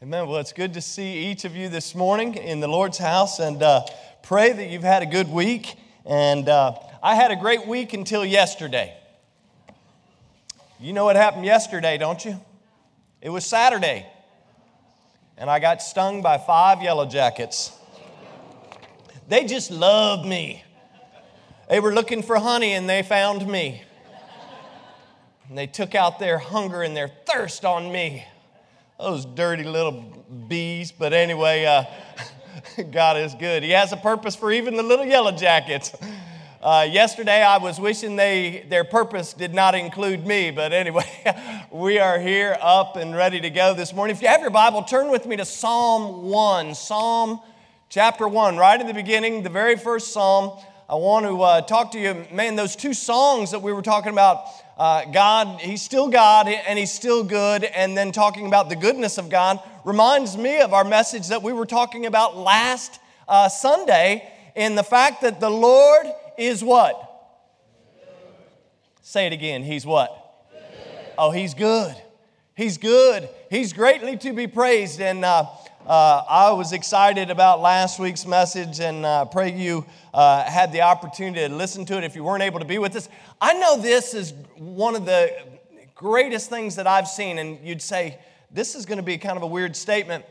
Amen. Well, it's good to see each of you this morning in the Lord's house and uh, pray that you've had a good week. And uh, I had a great week until yesterday. You know what happened yesterday, don't you? It was Saturday. And I got stung by five yellow jackets. They just loved me. They were looking for honey and they found me. And they took out their hunger and their thirst on me those dirty little bees. But anyway, uh, God is good. He has a purpose for even the little yellow jackets. Uh, yesterday, I was wishing they their purpose did not include me, but anyway, we are here up and ready to go this morning. If you have your Bible, turn with me to Psalm 1. Psalm chapter 1, right in the beginning, the very first psalm. I want to uh, talk to you, man, those two songs that we were talking about uh, God, He's still God and He's still good, and then talking about the goodness of God reminds me of our message that we were talking about last uh, Sunday in the fact that the Lord is what? Say it again. He's what? Oh, He's good. He's good. He's greatly to be praised. And uh, uh, I was excited about last week's message and uh, pray you uh, had the opportunity to listen to it if you weren't able to be with us. I know this is one of the greatest things that I've seen, and you'd say, this is going to be kind of a weird statement.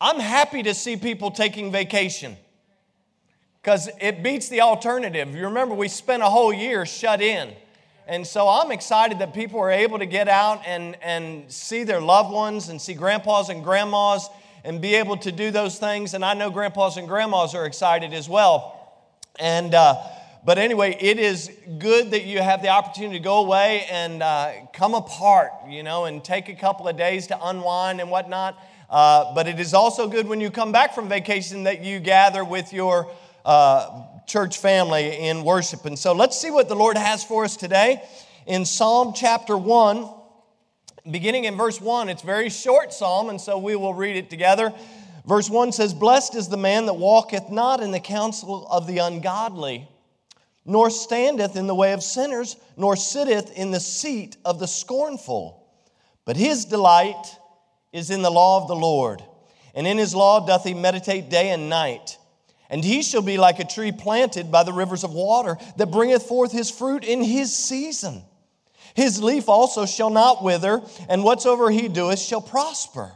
I'm happy to see people taking vacation because it beats the alternative. You remember, we spent a whole year shut in. And so I'm excited that people are able to get out and, and see their loved ones and see grandpas and grandmas and be able to do those things. And I know grandpas and grandmas are excited as well. And, uh, but anyway, it is good that you have the opportunity to go away and uh, come apart, you know, and take a couple of days to unwind and whatnot. Uh, but it is also good when you come back from vacation that you gather with your uh, church family in worship. And so let's see what the Lord has for us today. In Psalm chapter 1, beginning in verse 1. It's a very short psalm, and so we will read it together. Verse 1 says, Blessed is the man that walketh not in the counsel of the ungodly, nor standeth in the way of sinners, nor sitteth in the seat of the scornful. But his delight is in the law of the Lord, and in his law doth he meditate day and night. And he shall be like a tree planted by the rivers of water, that bringeth forth his fruit in his season. His leaf also shall not wither, and whatsoever he doeth shall prosper.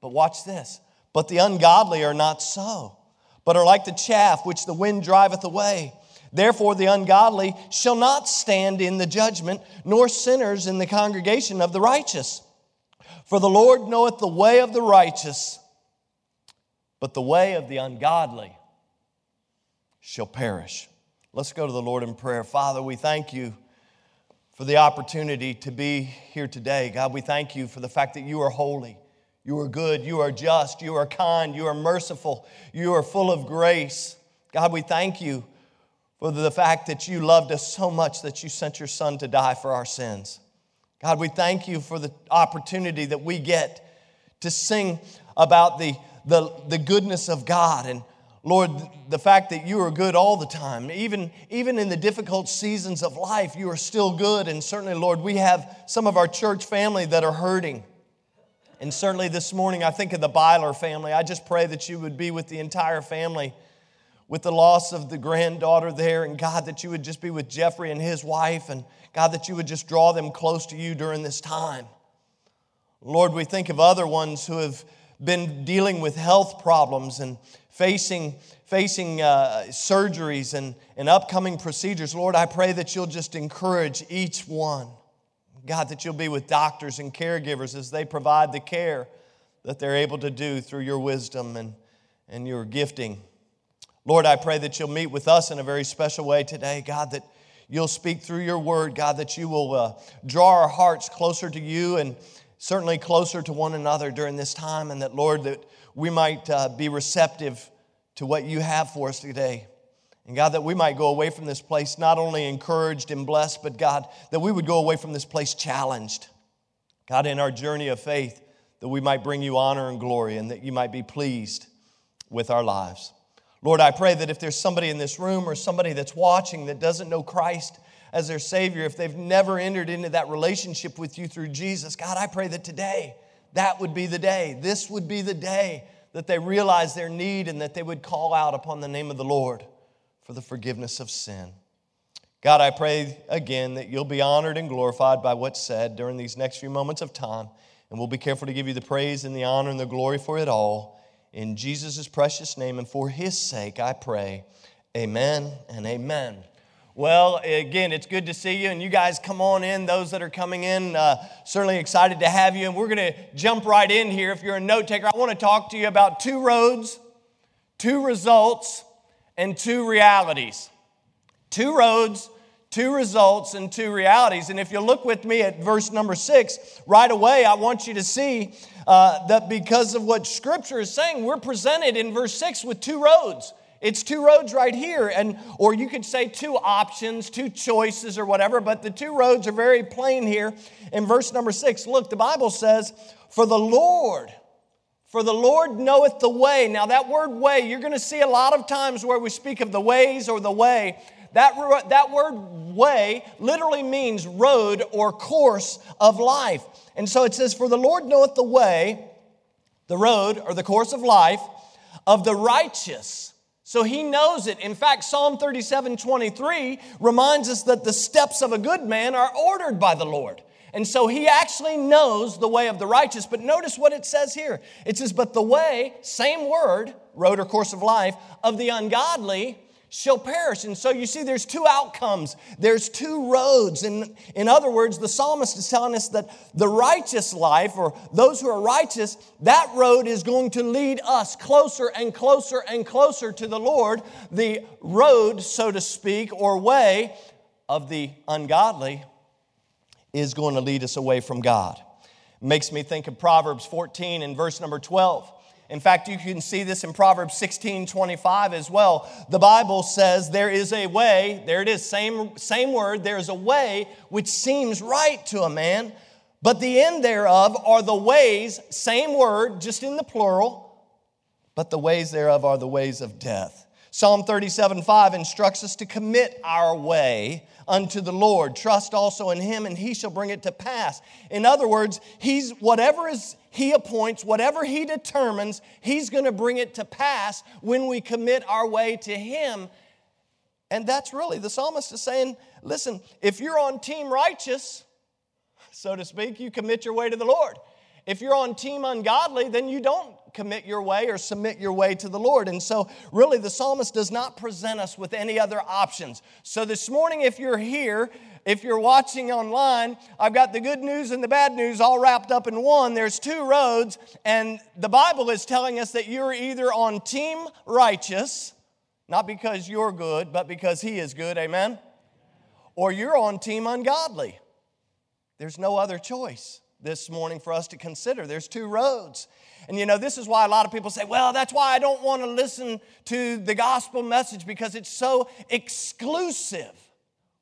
But watch this. But the ungodly are not so, but are like the chaff which the wind driveth away. Therefore, the ungodly shall not stand in the judgment, nor sinners in the congregation of the righteous. For the Lord knoweth the way of the righteous, but the way of the ungodly shall perish. Let's go to the Lord in prayer. Father, we thank you for the opportunity to be here today. God, we thank you for the fact that you are holy, you are good, you are just, you are kind, you are merciful, you are full of grace. God, we thank you for the fact that you loved us so much that you sent your son to die for our sins. God, we thank you for the opportunity that we get to sing about the, the, the goodness of God and Lord, the fact that you are good all the time, even, even in the difficult seasons of life, you are still good. And certainly, Lord, we have some of our church family that are hurting. And certainly this morning, I think of the Byler family. I just pray that you would be with the entire family with the loss of the granddaughter there. And God, that you would just be with Jeffrey and his wife. And God, that you would just draw them close to you during this time. Lord, we think of other ones who have been dealing with health problems and facing, facing uh, surgeries and, and upcoming procedures, Lord, I pray that you'll just encourage each one. God, that you'll be with doctors and caregivers as they provide the care that they're able to do through your wisdom and, and your gifting. Lord, I pray that you'll meet with us in a very special way today, God, that you'll speak through your word, God, that you will uh, draw our hearts closer to you and certainly closer to one another during this time, and that, Lord, that we might uh, be receptive to what you have for us today. And God, that we might go away from this place not only encouraged and blessed, but God, that we would go away from this place challenged. God, in our journey of faith, that we might bring you honor and glory and that you might be pleased with our lives. Lord, I pray that if there's somebody in this room or somebody that's watching that doesn't know Christ as their Savior, if they've never entered into that relationship with you through Jesus, God, I pray that today that would be the day. This would be the day that they realize their need and that they would call out upon the name of the Lord for the forgiveness of sin. God, I pray again that you'll be honored and glorified by what's said during these next few moments of time. And we'll be careful to give you the praise and the honor and the glory for it all. In Jesus' precious name and for his sake, I pray. Amen and amen. Well, again, it's good to see you, and you guys come on in. Those that are coming in, uh, certainly excited to have you. And we're going to jump right in here. If you're a note taker, I want to talk to you about two roads, two results, and two realities. Two roads, two results, and two realities. And if you look with me at verse number six, right away, I want you to see uh, that because of what Scripture is saying, we're presented in verse six with two roads. It's two roads right here, and or you could say two options, two choices, or whatever. But the two roads are very plain here in verse number six. Look, the Bible says, "For the Lord." For the Lord knoweth the way. Now, that word way, you're going to see a lot of times where we speak of the ways or the way. That, that word way literally means road or course of life. And so it says, For the Lord knoweth the way, the road or the course of life of the righteous. So he knows it. In fact, Psalm 37 23 reminds us that the steps of a good man are ordered by the Lord. And so he actually knows the way of the righteous. But notice what it says here it says, But the way, same word, road or course of life, of the ungodly shall perish. And so you see, there's two outcomes, there's two roads. And in other words, the psalmist is telling us that the righteous life, or those who are righteous, that road is going to lead us closer and closer and closer to the Lord. The road, so to speak, or way of the ungodly is going to lead us away from God. makes me think of Proverbs 14 and verse number 12. In fact, you can see this in Proverbs 16 25 as well. The Bible says, There is a way, there it is, same, same word, there is a way which seems right to a man, but the end thereof are the ways, same word, just in the plural, but the ways thereof are the ways of death. Psalm 37 5 instructs us to commit our way unto the Lord. Trust also in him, and he shall bring it to pass. In other words, he's whatever is he appoints, whatever he determines, he's going to bring it to pass when we commit our way to him. And that's really the psalmist is saying, listen, if you're on team righteous, so to speak, you commit your way to the Lord. If you're on team ungodly, then you don't commit your way or submit your way to the Lord. And so, really, the psalmist does not present us with any other options. So, this morning, if you're here, if you're watching online, I've got the good news and the bad news all wrapped up in one. There's two roads, and the Bible is telling us that you're either on team righteous, not because you're good, but because He is good, amen? Or you're on team ungodly. There's no other choice this morning for us to consider. There's two roads. And you know, this is why a lot of people say, well, that's why I don't want to listen to the gospel message because it's so exclusive.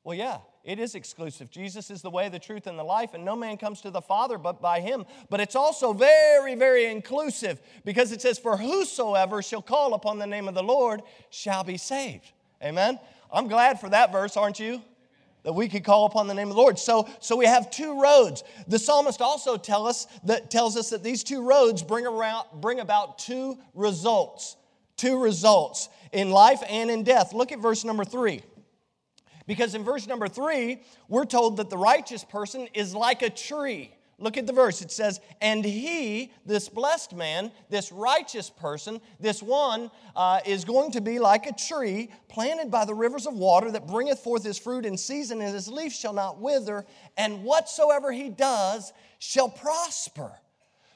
Well, yeah, it is exclusive. Jesus is the way, the truth, and the life, and no man comes to the Father but by him. But it's also very, very inclusive because it says, For whosoever shall call upon the name of the Lord shall be saved. Amen? I'm glad for that verse, aren't you? That we could call upon the name of the Lord. So, so we have two roads. The psalmist also tell us that tells us that these two roads bring around bring about two results. Two results in life and in death. Look at verse number 3. Because in verse number 3, we're told that the righteous person is like a tree Look at the verse. It says, And he, this blessed man, this righteous person, this one, uh, is going to be like a tree planted by the rivers of water that bringeth forth his fruit in season, and his leaf shall not wither, and whatsoever he does shall prosper.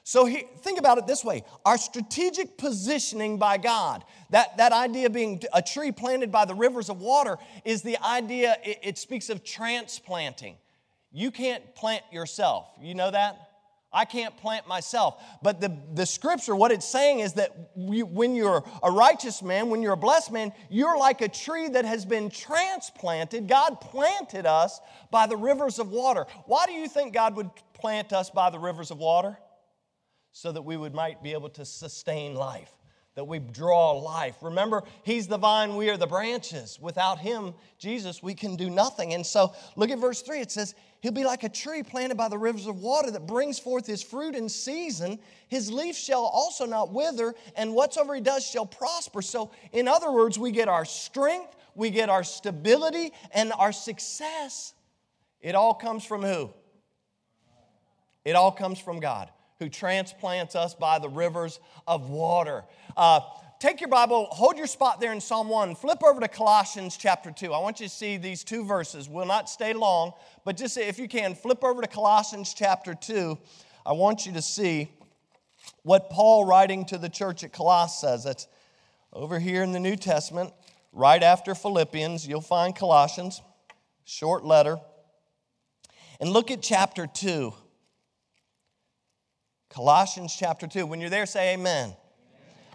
So he, think about it this way our strategic positioning by God, that, that idea being a tree planted by the rivers of water, is the idea, it, it speaks of transplanting. You can't plant yourself. You know that? I can't plant myself. But the, the scripture, what it's saying is that when you're a righteous man, when you're a blessed man, you're like a tree that has been transplanted. God planted us by the rivers of water. Why do you think God would plant us by the rivers of water? So that we would might be able to sustain life that we draw life. Remember, He's the vine, we are the branches. Without Him, Jesus, we can do nothing. And so, look at verse 3. It says, He'll be like a tree planted by the rivers of water that brings forth his fruit in season. His leaf shall also not wither, and whatsoever he does shall prosper. So, in other words, we get our strength, we get our stability, and our success. It all comes from who? It all comes from God who transplants us by the rivers of water. Uh, take your Bible, hold your spot there in Psalm 1, flip over to Colossians chapter 2. I want you to see these two verses. We'll not stay long, but just if you can, flip over to Colossians chapter 2. I want you to see what Paul, writing to the church at Colossus, says. That's over here in the New Testament, right after Philippians. You'll find Colossians, short letter. And look at chapter 2. Colossians chapter 2. When you're there, say amen.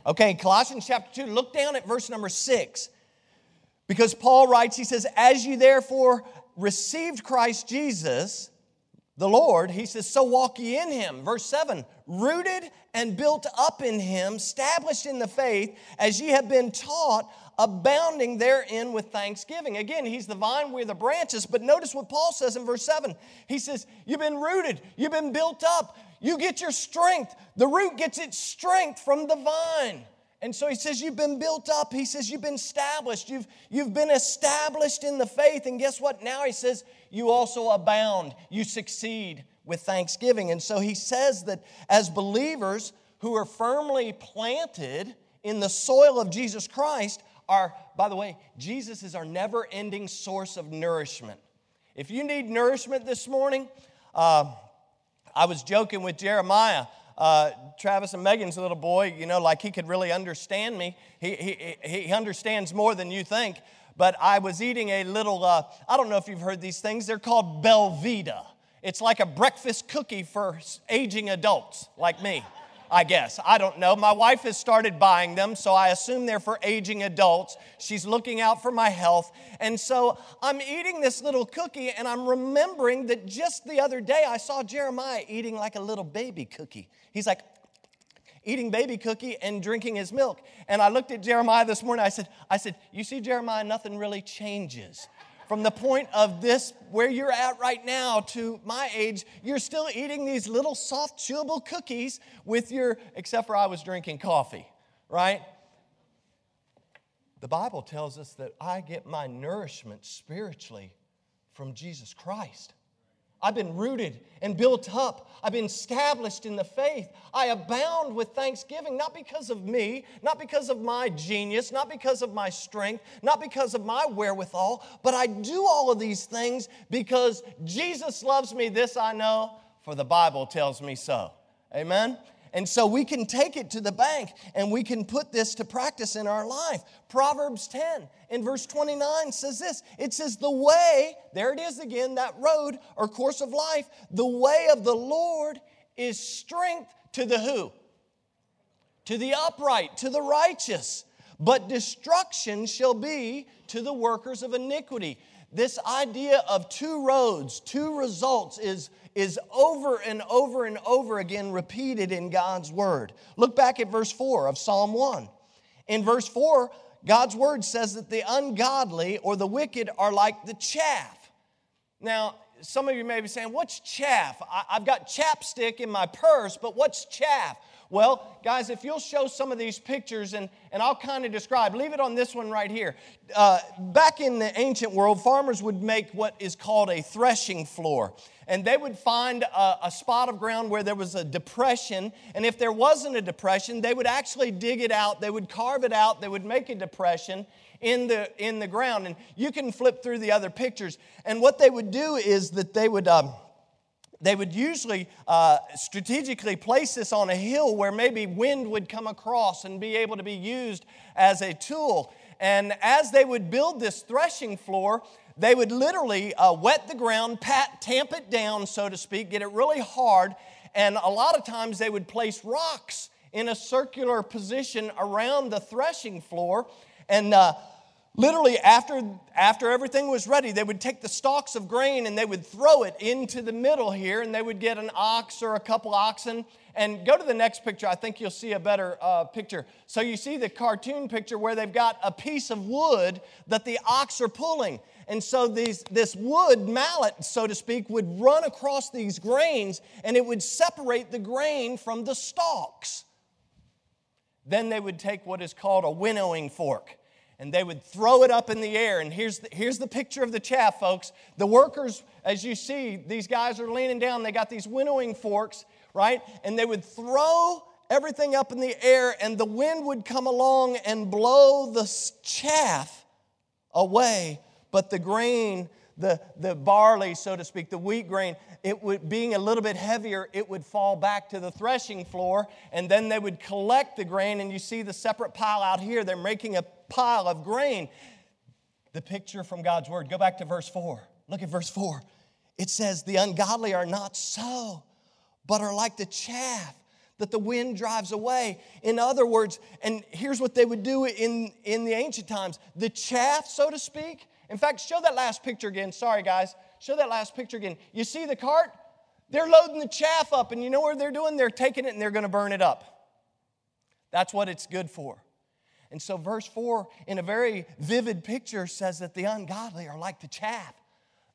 Okay, Colossians chapter 2, look down at verse number 6. Because Paul writes, he says, As you therefore received Christ Jesus, the Lord, he says, So walk ye in him. Verse 7 Rooted and built up in him, established in the faith, as ye have been taught, abounding therein with thanksgiving. Again, he's the vine, we're the branches. But notice what Paul says in verse 7. He says, You've been rooted, you've been built up, you get your strength. The root gets its strength from the vine. And so he says, You've been built up. He says, You've been established. You've, you've been established in the faith. And guess what? Now he says, You also abound. You succeed with thanksgiving. And so he says that as believers who are firmly planted in the soil of Jesus Christ, are, by the way, Jesus is our never ending source of nourishment. If you need nourishment this morning, uh, I was joking with Jeremiah. Uh, Travis and Megan's little boy, you know, like he could really understand me. He, he, he understands more than you think. But I was eating a little, uh, I don't know if you've heard these things, they're called Belvita. It's like a breakfast cookie for aging adults like me. I guess. I don't know. My wife has started buying them, so I assume they're for aging adults. She's looking out for my health. And so I'm eating this little cookie, and I'm remembering that just the other day I saw Jeremiah eating like a little baby cookie. He's like, eating baby cookie and drinking his milk. And I looked at Jeremiah this morning. I said, I said, you see, Jeremiah, nothing really changes from the point of this, where you're at right now, to my age, you're still eating these little soft, chewable cookies with your, except for I was drinking coffee, right? The Bible tells us that I get my nourishment spiritually from Jesus Christ. I've been rooted and built up. I've been established in the faith. I abound with thanksgiving, not because of me, not because of my genius, not because of my strength, not because of my wherewithal, but I do all of these things because Jesus loves me. This I know, for the Bible tells me so. Amen? And so we can take it to the bank and we can put this to practice in our life. Proverbs 10 in verse 29 says this it says, The way, there it is again, that road or course of life, the way of the Lord is strength to the who? To the upright, to the righteous. But destruction shall be to the workers of iniquity. This idea of two roads, two results is is over and over and over again repeated in God's word. Look back at verse 4 of Psalm 1. In verse 4, God's word says that the ungodly or the wicked are like the chaff. Now, some of you may be saying, What's chaff? I, have got chapstick in my purse, but what's chaff? Well, guys, if you'll show some of these pictures and, and I'll kind of describe, leave it on this one right here. Uh, back in the ancient world, farmers would make what is called a threshing floor. And they would find a, a spot of ground where there was a depression. And if there wasn't a depression, they would actually dig it out, they would carve it out, they would make a depression in the in the ground and you can flip through the other pictures and what they would do is that they would um, they would usually uh, strategically place this on a hill where maybe wind would come across and be able to be used as a tool. And as they would build this threshing floor, they would literally uh, wet the ground, pat, tamp it down, so to speak, get it really hard. And a lot of times they would place rocks in a circular position around the threshing floor. And uh, literally after after everything was ready they would take the stalks of grain and they would throw it into the middle here and they would get an ox or a couple oxen. And go to the next picture. I think you'll see a better uh, picture. So you see the cartoon picture where they've got a piece of wood that the ox are pulling. And so these, this wood mallet so to speak would run across these grains and it would separate the grain from the stalks. Then they would take what is called a winnowing fork and they would throw it up in the air. And here's the, here's the picture of the chaff, folks. The workers, as you see, these guys are leaning down. They got these winnowing forks, right? And they would throw everything up in the air, and the wind would come along and blow the chaff away. But the grain, the, the barley, so to speak, the wheat grain, it would, being a little bit heavier, it would fall back to the threshing floor, and then they would collect the grain. And you see the separate pile out here. They're making a pile of grain. The picture from God's word. Go back to verse 4. Look at verse 4. It says, The ungodly are not so, but are like the chaff that the wind drives away. In other words, and here's what they would do in, in the ancient times the chaff, so to speak. In fact, show that last picture again. Sorry, guys. Show that last picture again. You see the cart? They're loading the chaff up, and you know what they're doing? They're taking it and they're going to burn it up. That's what it's good for. And so, verse 4, in a very vivid picture, says that the ungodly are like the chaff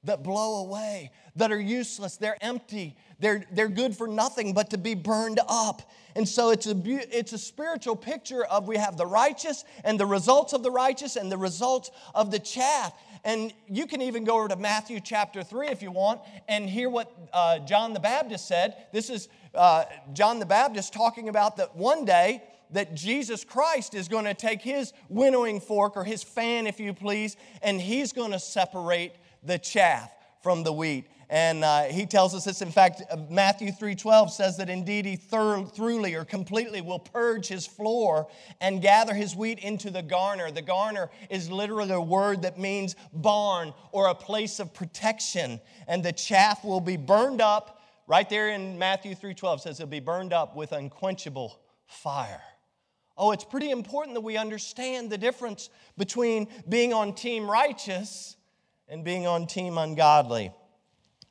that blow away, that are useless, they're empty, they're, they're good for nothing but to be burned up. And so it's a, it's a spiritual picture of we have the righteous and the results of the righteous and the results of the chaff. And you can even go over to Matthew chapter 3 if you want and hear what uh, John the Baptist said. This is uh, John the Baptist talking about that one day that Jesus Christ is going to take his winnowing fork or his fan, if you please, and he's going to separate the chaff from the wheat. And uh, he tells us this. In fact, uh, Matthew 3:12 says that indeed he thoroughly or completely will purge his floor and gather his wheat into the garner. The garner is literally a word that means barn or a place of protection. And the chaff will be burned up. Right there in Matthew 3:12 says it'll be burned up with unquenchable fire. Oh, it's pretty important that we understand the difference between being on team righteous and being on team ungodly.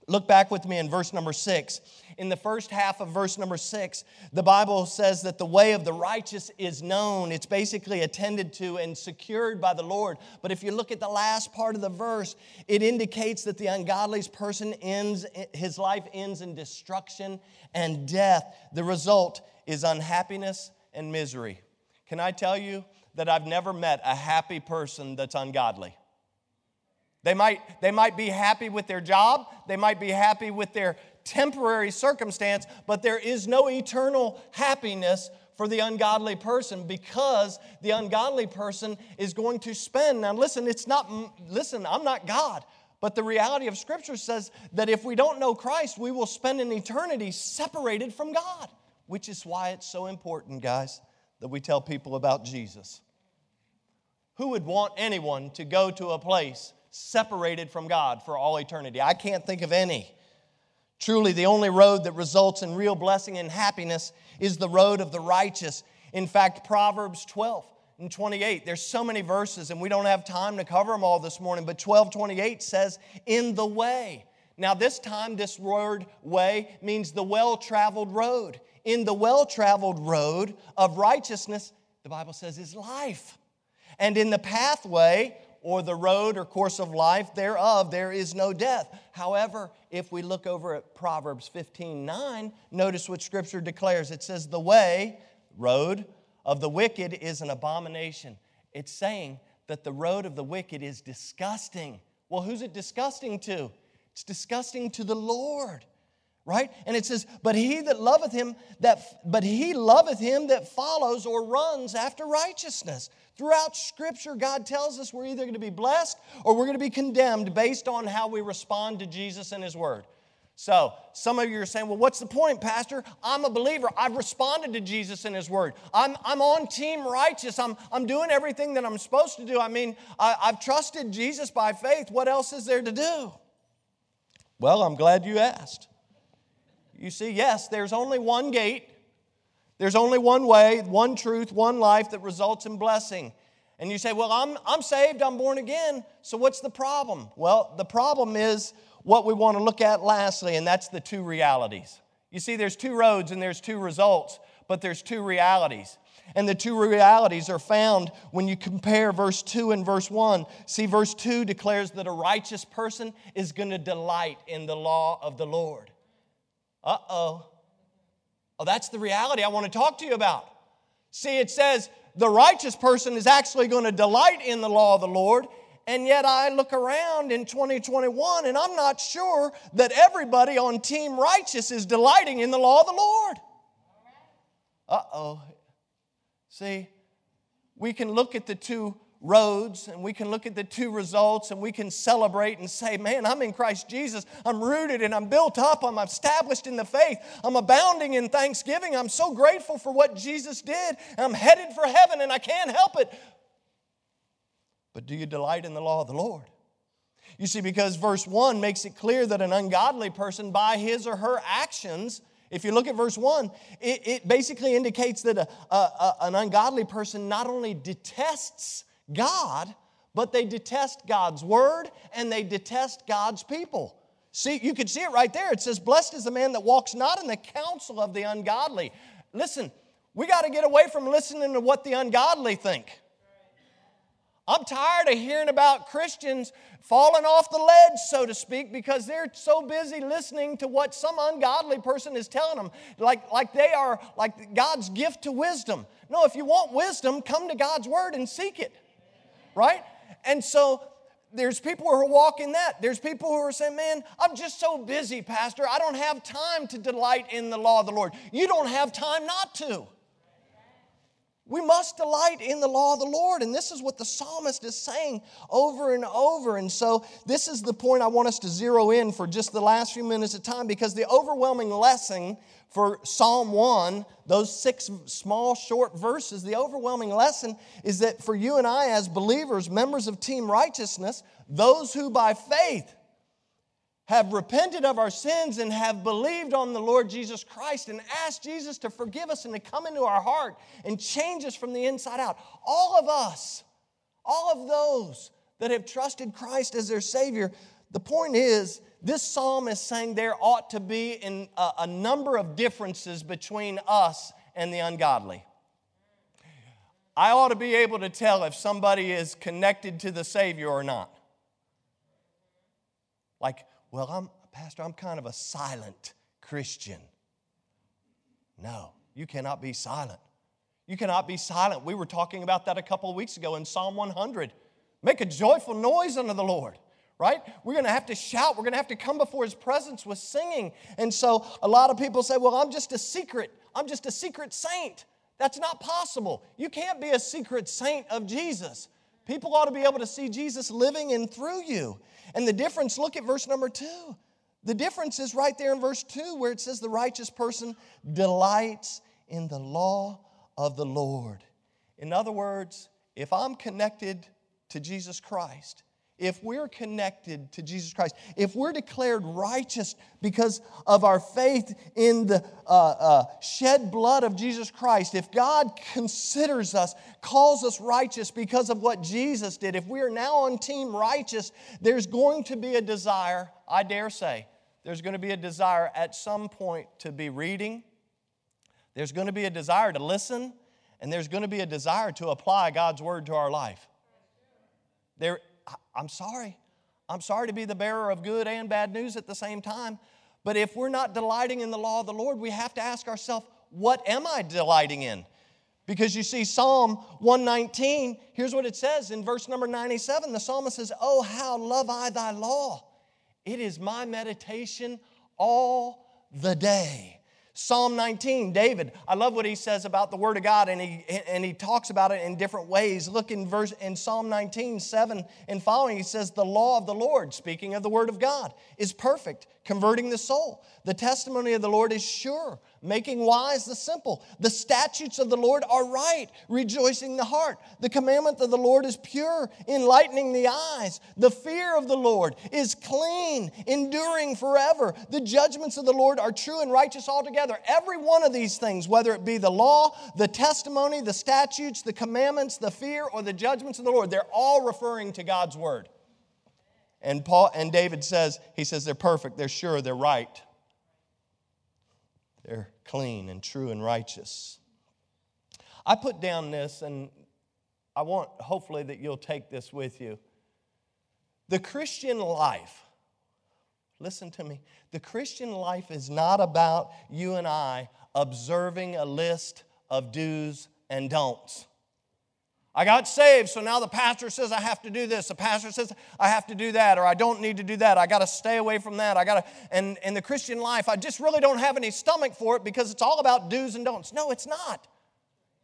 Look back with me in verse number six. In the first half of verse number six, the Bible says that the way of the righteous is known. It's basically attended to and secured by the Lord. But if you look at the last part of the verse, it indicates that the ungodly person ends, his life ends in destruction and death. The result is unhappiness and misery. Can I tell you that I've never met a happy person that's ungodly? They might, they might be happy with their job, they might be happy with their temporary circumstance, but there is no eternal happiness for the ungodly person because the ungodly person is going to spend. Now, listen, it's not, listen, I'm not God. But the reality of Scripture says that if we don't know Christ, we will spend an eternity separated from God, which is why it's so important, guys, that we tell people about Jesus. Who would want anyone to go to a place separated from God for all eternity? I can't think of any. Truly, the only road that results in real blessing and happiness is the road of the righteous. In fact, Proverbs 12 and 28, there's so many verses, and we don't have time to cover them all this morning, but 12 28 says, In the way. Now, this time, this word way means the well traveled road in the well traveled road of righteousness, the Bible says, is life. And in the pathway or the road or course of life thereof, there is no death. However, if we look over at Proverbs 15 9, notice what Scripture declares. It says, The way, road of the wicked is an abomination. It's saying that the road of the wicked is disgusting. Well, who's it disgusting to? It's disgusting to the Lord right? And it says but he that loveth him that but he loveth him that follows or runs after righteousness. Throughout scripture god tells us we're either going to be blessed or we're going to be condemned based on how we respond to jesus and his word. So some of you are saying well what's the point pastor? I'm a believer. I've responded to jesus and his word. I'm, I'm on team righteous. I'm, I'm doing everything that i'm supposed to do. I mean I, i've trusted jesus by faith. What else is there to do? Well i'm glad you asked you see, yes, there's only one gate, there's only one way, one truth, one life that results in blessing. And you say, Well, I'm, I'm saved, I'm born again, so what's the problem? Well, the problem is what we want to look at lastly, and that's the two realities. You see, there's two roads and there's two results, but there's two realities. And the two realities are found when you compare verse 2 and verse 1. See, verse 2 declares that a righteous person is going to delight in the law of the Lord. Uh oh. Oh, that's the reality I want to talk to you about. See, it says the righteous person is actually going to delight in the law of the Lord. And yet I look around in 2021 and I'm not sure that everybody on Team Righteous is delighting in the law of the Lord. Uh oh. See, we can look at the two roads and we can look at the two results and we can celebrate and say, Man, I'm in Christ Jesus. I'm rooted and I'm built up. I'm established in the faith. I'm abounding in thanksgiving. I'm so grateful for what Jesus did. I'm headed for heaven and I can't help it. But do you delight in the law of the Lord? You see, because verse 1 makes it clear that an ungodly person, by his or her actions, if you look at verse 1, it, it basically indicates that a, a, a, an ungodly person not only detests God, but they detest God's word and they detest God's people. See, you can see it right there. It says, Blessed is the man that walks not in the counsel of the ungodly. Listen, we got to get away from listening to what the ungodly think. I'm tired of hearing about Christians falling off the ledge, so to speak, because they're so busy listening to what some ungodly person is telling them, like, like they are like God's gift to wisdom. No, if you want wisdom, come to God's word and seek it right? And so there's people who are walking that. There's people who are saying, Man, I'm just so busy, Pastor. I don't have time to delight in the law of the Lord. You don't have time not to. We must delight in the law of the Lord. And this is what the psalmist is saying over and over. And so, this is the point I want us to zero in for just the last few minutes of time because the overwhelming lesson for Psalm 1, those six small, short verses, the overwhelming lesson is that for you and I, as believers, members of Team Righteousness, those who by faith have repented of our sins and have believed on the Lord Jesus Christ and asked Jesus to forgive us and to come into our heart and change us from the inside out. All of us, all of those that have trusted Christ as their Savior, the point is this psalm is saying there ought to be in a, a number of differences between us and the ungodly. I ought to be able to tell if somebody is connected to the Savior or not. Like, well, I'm, Pastor, I'm kind of a silent Christian. No, you cannot be silent. You cannot be silent. We were talking about that a couple of weeks ago in Psalm 100. Make a joyful noise unto the Lord right? We're going to have to shout. We're going to have to come before his presence with singing. And so a lot of people say, well, I'm just a secret. I'm just a secret saint. That's not possible. You can't be a secret saint of Jesus. People ought to be able to see Jesus living in through you. And the difference, look at verse number two. The difference is right there in verse two, where it says, The righteous person delights in the law of the Lord. In other words, if I'm connected to Jesus Christ, if we're connected to Jesus Christ, if we're declared righteous because of our faith in the uh, uh, shed blood of Jesus Christ, if God considers us, calls us righteous because of what Jesus did, if we are now on team righteous, there's going to be a desire, I dare say, there's going to be a desire at some point to be reading, there's going to be a desire to listen, and there's going to be a desire to apply God's word to our life. There I'm sorry. I'm sorry to be the bearer of good and bad news at the same time. But if we're not delighting in the law of the Lord, we have to ask ourselves, what am I delighting in? Because you see, Psalm 119, here's what it says in verse number 97. The psalmist says, Oh, how love I thy law! It is my meditation all the day. Psalm 19, David, I love what he says about the Word of God, and he, and he talks about it in different ways. Look in verse in Psalm 19, 7 and following, he says, The law of the Lord, speaking of the Word of God, is perfect, converting the soul. The testimony of the Lord is sure, making wise the simple. The statutes of the Lord are right, rejoicing the heart. The commandment of the Lord is pure, enlightening the eyes. The fear of the Lord is clean, enduring forever. The judgments of the Lord are true and righteous altogether. Every one of these things, whether it be the law, the testimony, the statutes, the commandments, the fear, or the judgments of the Lord, they're all referring to God's word. And Paul and David says, he says they're perfect, they're sure, they're right. They're clean and true and righteous. I put down this, and I want hopefully that you'll take this with you. The Christian life, listen to me, the Christian life is not about you and I observing a list of do's and don'ts. I got saved, so now the pastor says I have to do this. The pastor says I have to do that, or I don't need to do that. I got to stay away from that. I got to, and in the Christian life, I just really don't have any stomach for it because it's all about do's and don'ts. No, it's not.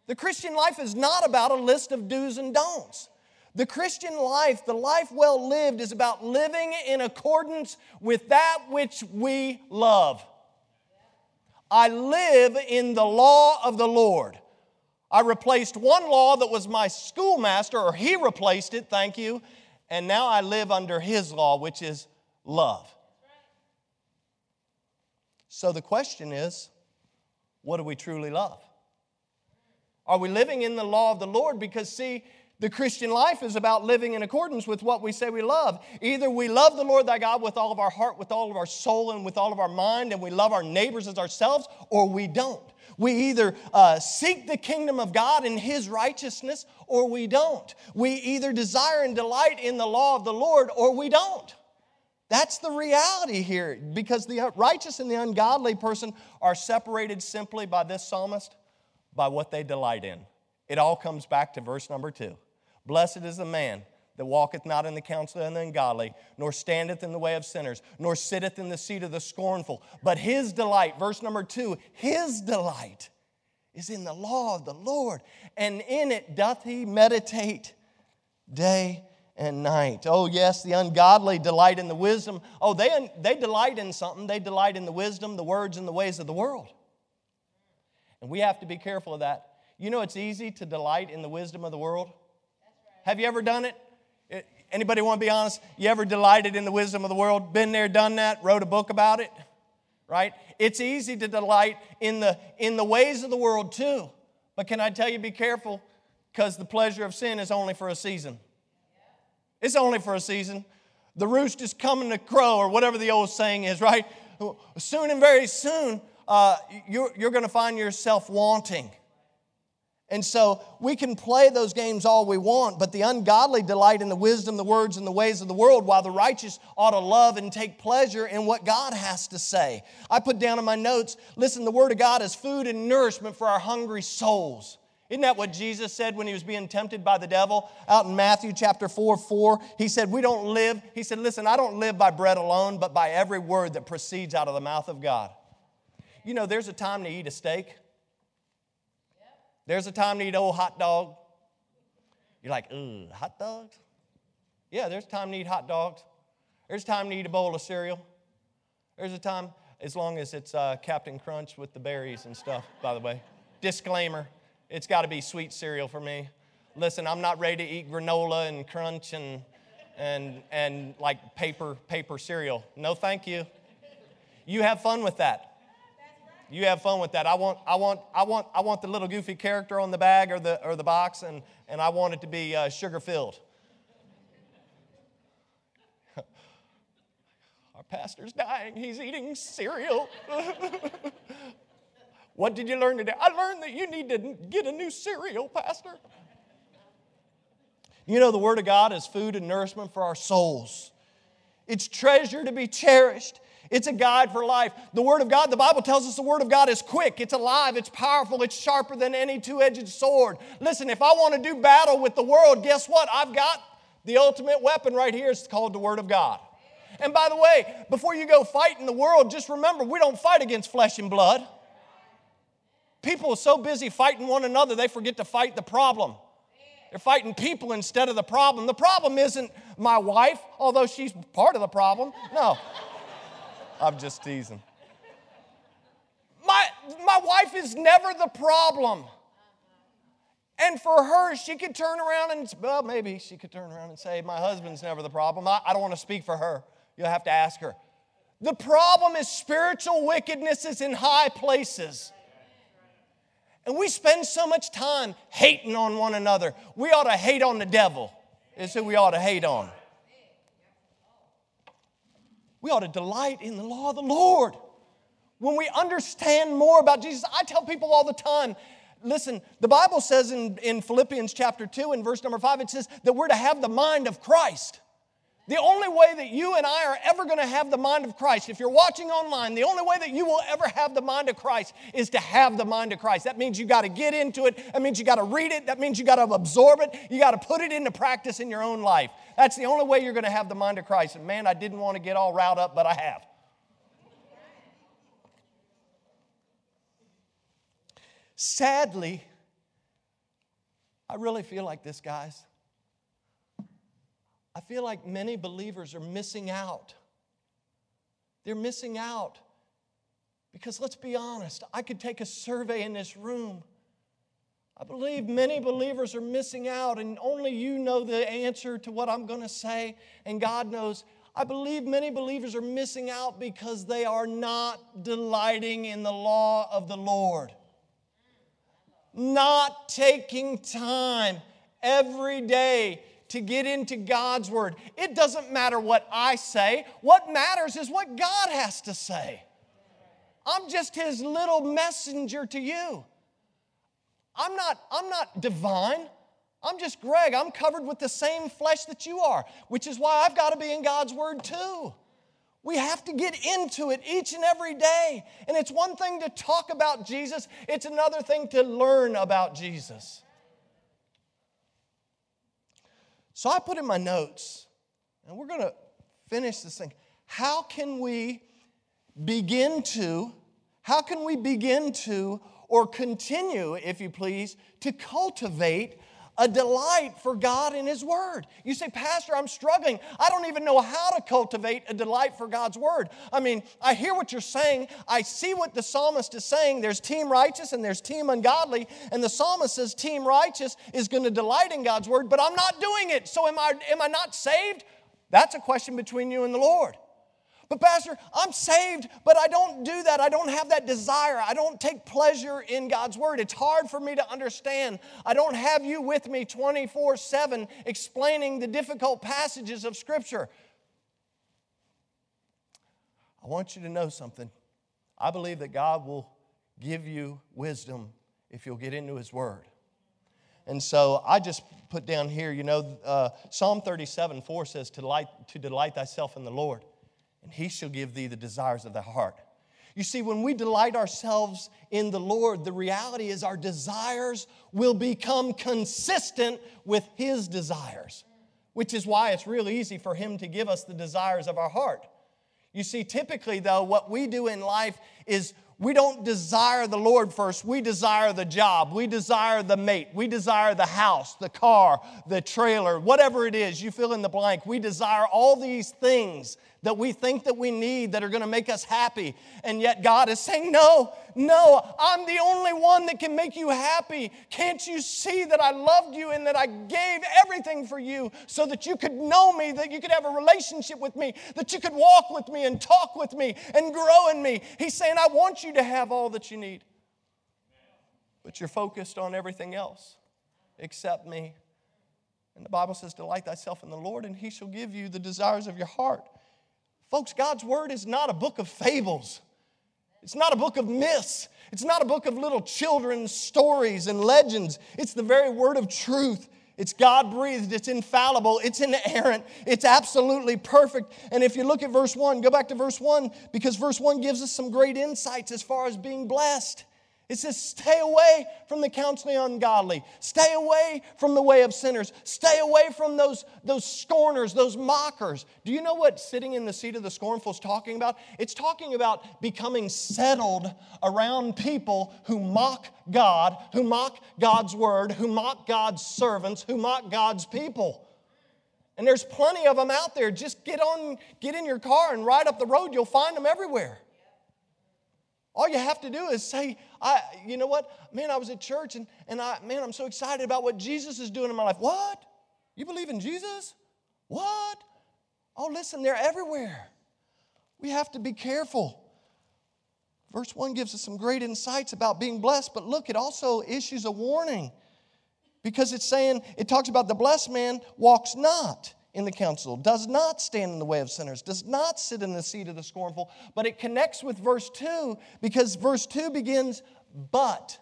The Christian life is not about a list of do's and don'ts. The Christian life, the life well lived, is about living in accordance with that which we love. I live in the law of the Lord. I replaced one law that was my schoolmaster, or he replaced it, thank you, and now I live under his law, which is love. So the question is what do we truly love? Are we living in the law of the Lord? Because, see, the Christian life is about living in accordance with what we say we love. Either we love the Lord thy God with all of our heart, with all of our soul, and with all of our mind, and we love our neighbors as ourselves, or we don't. We either uh, seek the kingdom of God and His righteousness or we don't. We either desire and delight in the law of the Lord or we don't. That's the reality here because the righteous and the ungodly person are separated simply by this psalmist by what they delight in. It all comes back to verse number two. Blessed is the man that walketh not in the counsel of the ungodly, nor standeth in the way of sinners, nor sitteth in the seat of the scornful. But his delight, verse number two, his delight is in the law of the Lord, and in it doth he meditate day and night. Oh, yes, the ungodly delight in the wisdom. Oh, they, they delight in something. They delight in the wisdom, the words, and the ways of the world. And we have to be careful of that. You know, it's easy to delight in the wisdom of the world. Have you ever done it? Anybody want to be honest? You ever delighted in the wisdom of the world? Been there, done that, wrote a book about it? Right? It's easy to delight in the in the ways of the world too. But can I tell you be careful because the pleasure of sin is only for a season. It's only for a season. The roost is coming to crow, or whatever the old saying is, right? Soon and very soon, uh, you're, you're going to find yourself wanting. And so we can play those games all we want, but the ungodly delight in the wisdom, the words, and the ways of the world, while the righteous ought to love and take pleasure in what God has to say. I put down in my notes listen, the Word of God is food and nourishment for our hungry souls. Isn't that what Jesus said when he was being tempted by the devil? Out in Matthew chapter 4 4, he said, We don't live. He said, Listen, I don't live by bread alone, but by every word that proceeds out of the mouth of God. You know, there's a time to eat a steak. There's a time to eat old hot dog. You're like, ooh, hot dogs? Yeah, there's time to eat hot dogs. There's time to eat a bowl of cereal. There's a time, as long as it's uh, Captain Crunch with the berries and stuff, by the way. Disclaimer it's got to be sweet cereal for me. Listen, I'm not ready to eat granola and crunch and, and, and like paper, paper cereal. No, thank you. You have fun with that. You have fun with that. I want, I want, I want, I want the little goofy character on the bag or the, or the box, and, and I want it to be uh, sugar filled. Our pastor's dying. He's eating cereal. what did you learn today? I learned that you need to get a new cereal, Pastor. You know, the Word of God is food and nourishment for our souls. It's treasure to be cherished. It's a guide for life. The Word of God, the Bible tells us the Word of God is quick, it's alive, it's powerful, it's sharper than any two edged sword. Listen, if I want to do battle with the world, guess what? I've got the ultimate weapon right here. It's called the Word of God. And by the way, before you go fight in the world, just remember we don't fight against flesh and blood. People are so busy fighting one another, they forget to fight the problem. They're fighting people instead of the problem. The problem isn't my wife, although she's part of the problem. No. I'm just teasing. My, my wife is never the problem. And for her, she could turn around and, well, maybe she could turn around and say, My husband's never the problem. I, I don't want to speak for her. You'll have to ask her. The problem is spiritual wickedness is in high places. And we spend so much time hating on one another. We ought to hate on the devil, is who we ought to hate on. We ought to delight in the law of the Lord. When we understand more about Jesus, I tell people all the time listen, the Bible says in, in Philippians chapter 2 and verse number 5, it says that we're to have the mind of Christ. The only way that you and I are ever going to have the mind of Christ, if you're watching online, the only way that you will ever have the mind of Christ is to have the mind of Christ. That means you got to get into it. That means you got to read it. That means you got to absorb it. You got to put it into practice in your own life. That's the only way you're going to have the mind of Christ. And man, I didn't want to get all riled up, but I have. Sadly, I really feel like this, guys. I feel like many believers are missing out. They're missing out because let's be honest, I could take a survey in this room. I believe many believers are missing out, and only you know the answer to what I'm going to say, and God knows. I believe many believers are missing out because they are not delighting in the law of the Lord. Not taking time every day to get into God's Word. It doesn't matter what I say, what matters is what God has to say. I'm just His little messenger to you. I'm not, I'm not divine. I'm just Greg. I'm covered with the same flesh that you are, which is why I've got to be in God's Word too. We have to get into it each and every day. And it's one thing to talk about Jesus, it's another thing to learn about Jesus. So I put in my notes, and we're going to finish this thing. How can we begin to, how can we begin to, or continue, if you please, to cultivate a delight for God in His Word. You say, Pastor, I'm struggling. I don't even know how to cultivate a delight for God's Word. I mean, I hear what you're saying. I see what the psalmist is saying. There's team righteous and there's team ungodly. And the psalmist says, team righteous is going to delight in God's Word, but I'm not doing it. So am I, am I not saved? That's a question between you and the Lord. But, Pastor, I'm saved, but I don't do that. I don't have that desire. I don't take pleasure in God's Word. It's hard for me to understand. I don't have you with me 24 7 explaining the difficult passages of Scripture. I want you to know something. I believe that God will give you wisdom if you'll get into His Word. And so I just put down here, you know, uh, Psalm 37 4 says, to delight, to delight thyself in the Lord and he shall give thee the desires of the heart. You see, when we delight ourselves in the Lord, the reality is our desires will become consistent with his desires, which is why it's real easy for him to give us the desires of our heart. You see, typically, though, what we do in life is we don't desire the Lord first. We desire the job. We desire the mate. We desire the house, the car, the trailer, whatever it is, you fill in the blank. We desire all these things that we think that we need that are going to make us happy. And yet God is saying, No, no, I'm the only one that can make you happy. Can't you see that I loved you and that I gave everything for you so that you could know me, that you could have a relationship with me, that you could walk with me and talk with me and grow in me? He's saying, I want you to have all that you need. But you're focused on everything else except me. And the Bible says, Delight thyself in the Lord, and he shall give you the desires of your heart. Folks, God's Word is not a book of fables. It's not a book of myths. It's not a book of little children's stories and legends. It's the very Word of truth. It's God breathed, it's infallible, it's inerrant, it's absolutely perfect. And if you look at verse 1, go back to verse 1 because verse 1 gives us some great insights as far as being blessed. It says, stay away from the counseling ungodly. Stay away from the way of sinners. Stay away from those, those scorners, those mockers. Do you know what sitting in the seat of the scornful is talking about? It's talking about becoming settled around people who mock God, who mock God's word, who mock God's servants, who mock God's people. And there's plenty of them out there. Just get on, get in your car and ride up the road. You'll find them everywhere. All you have to do is say, I, you know what? Man, I was at church and, and I, man, I'm so excited about what Jesus is doing in my life. What? You believe in Jesus? What? Oh, listen, they're everywhere. We have to be careful. Verse 1 gives us some great insights about being blessed, but look, it also issues a warning because it's saying, it talks about the blessed man walks not in the counsel, does not stand in the way of sinners, does not sit in the seat of the scornful. But it connects with verse 2 because verse 2 begins, but,